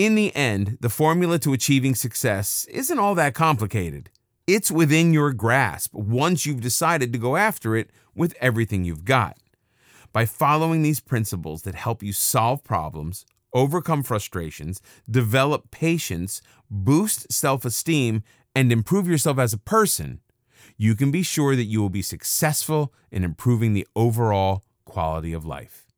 In the end, the formula to achieving success isn't all that complicated. It's within your grasp once you've decided to go after it with everything you've got. By following these principles that help you solve problems, overcome frustrations, develop patience, boost self esteem, and improve yourself as a person, you can be sure that you will be successful in improving the overall quality of life.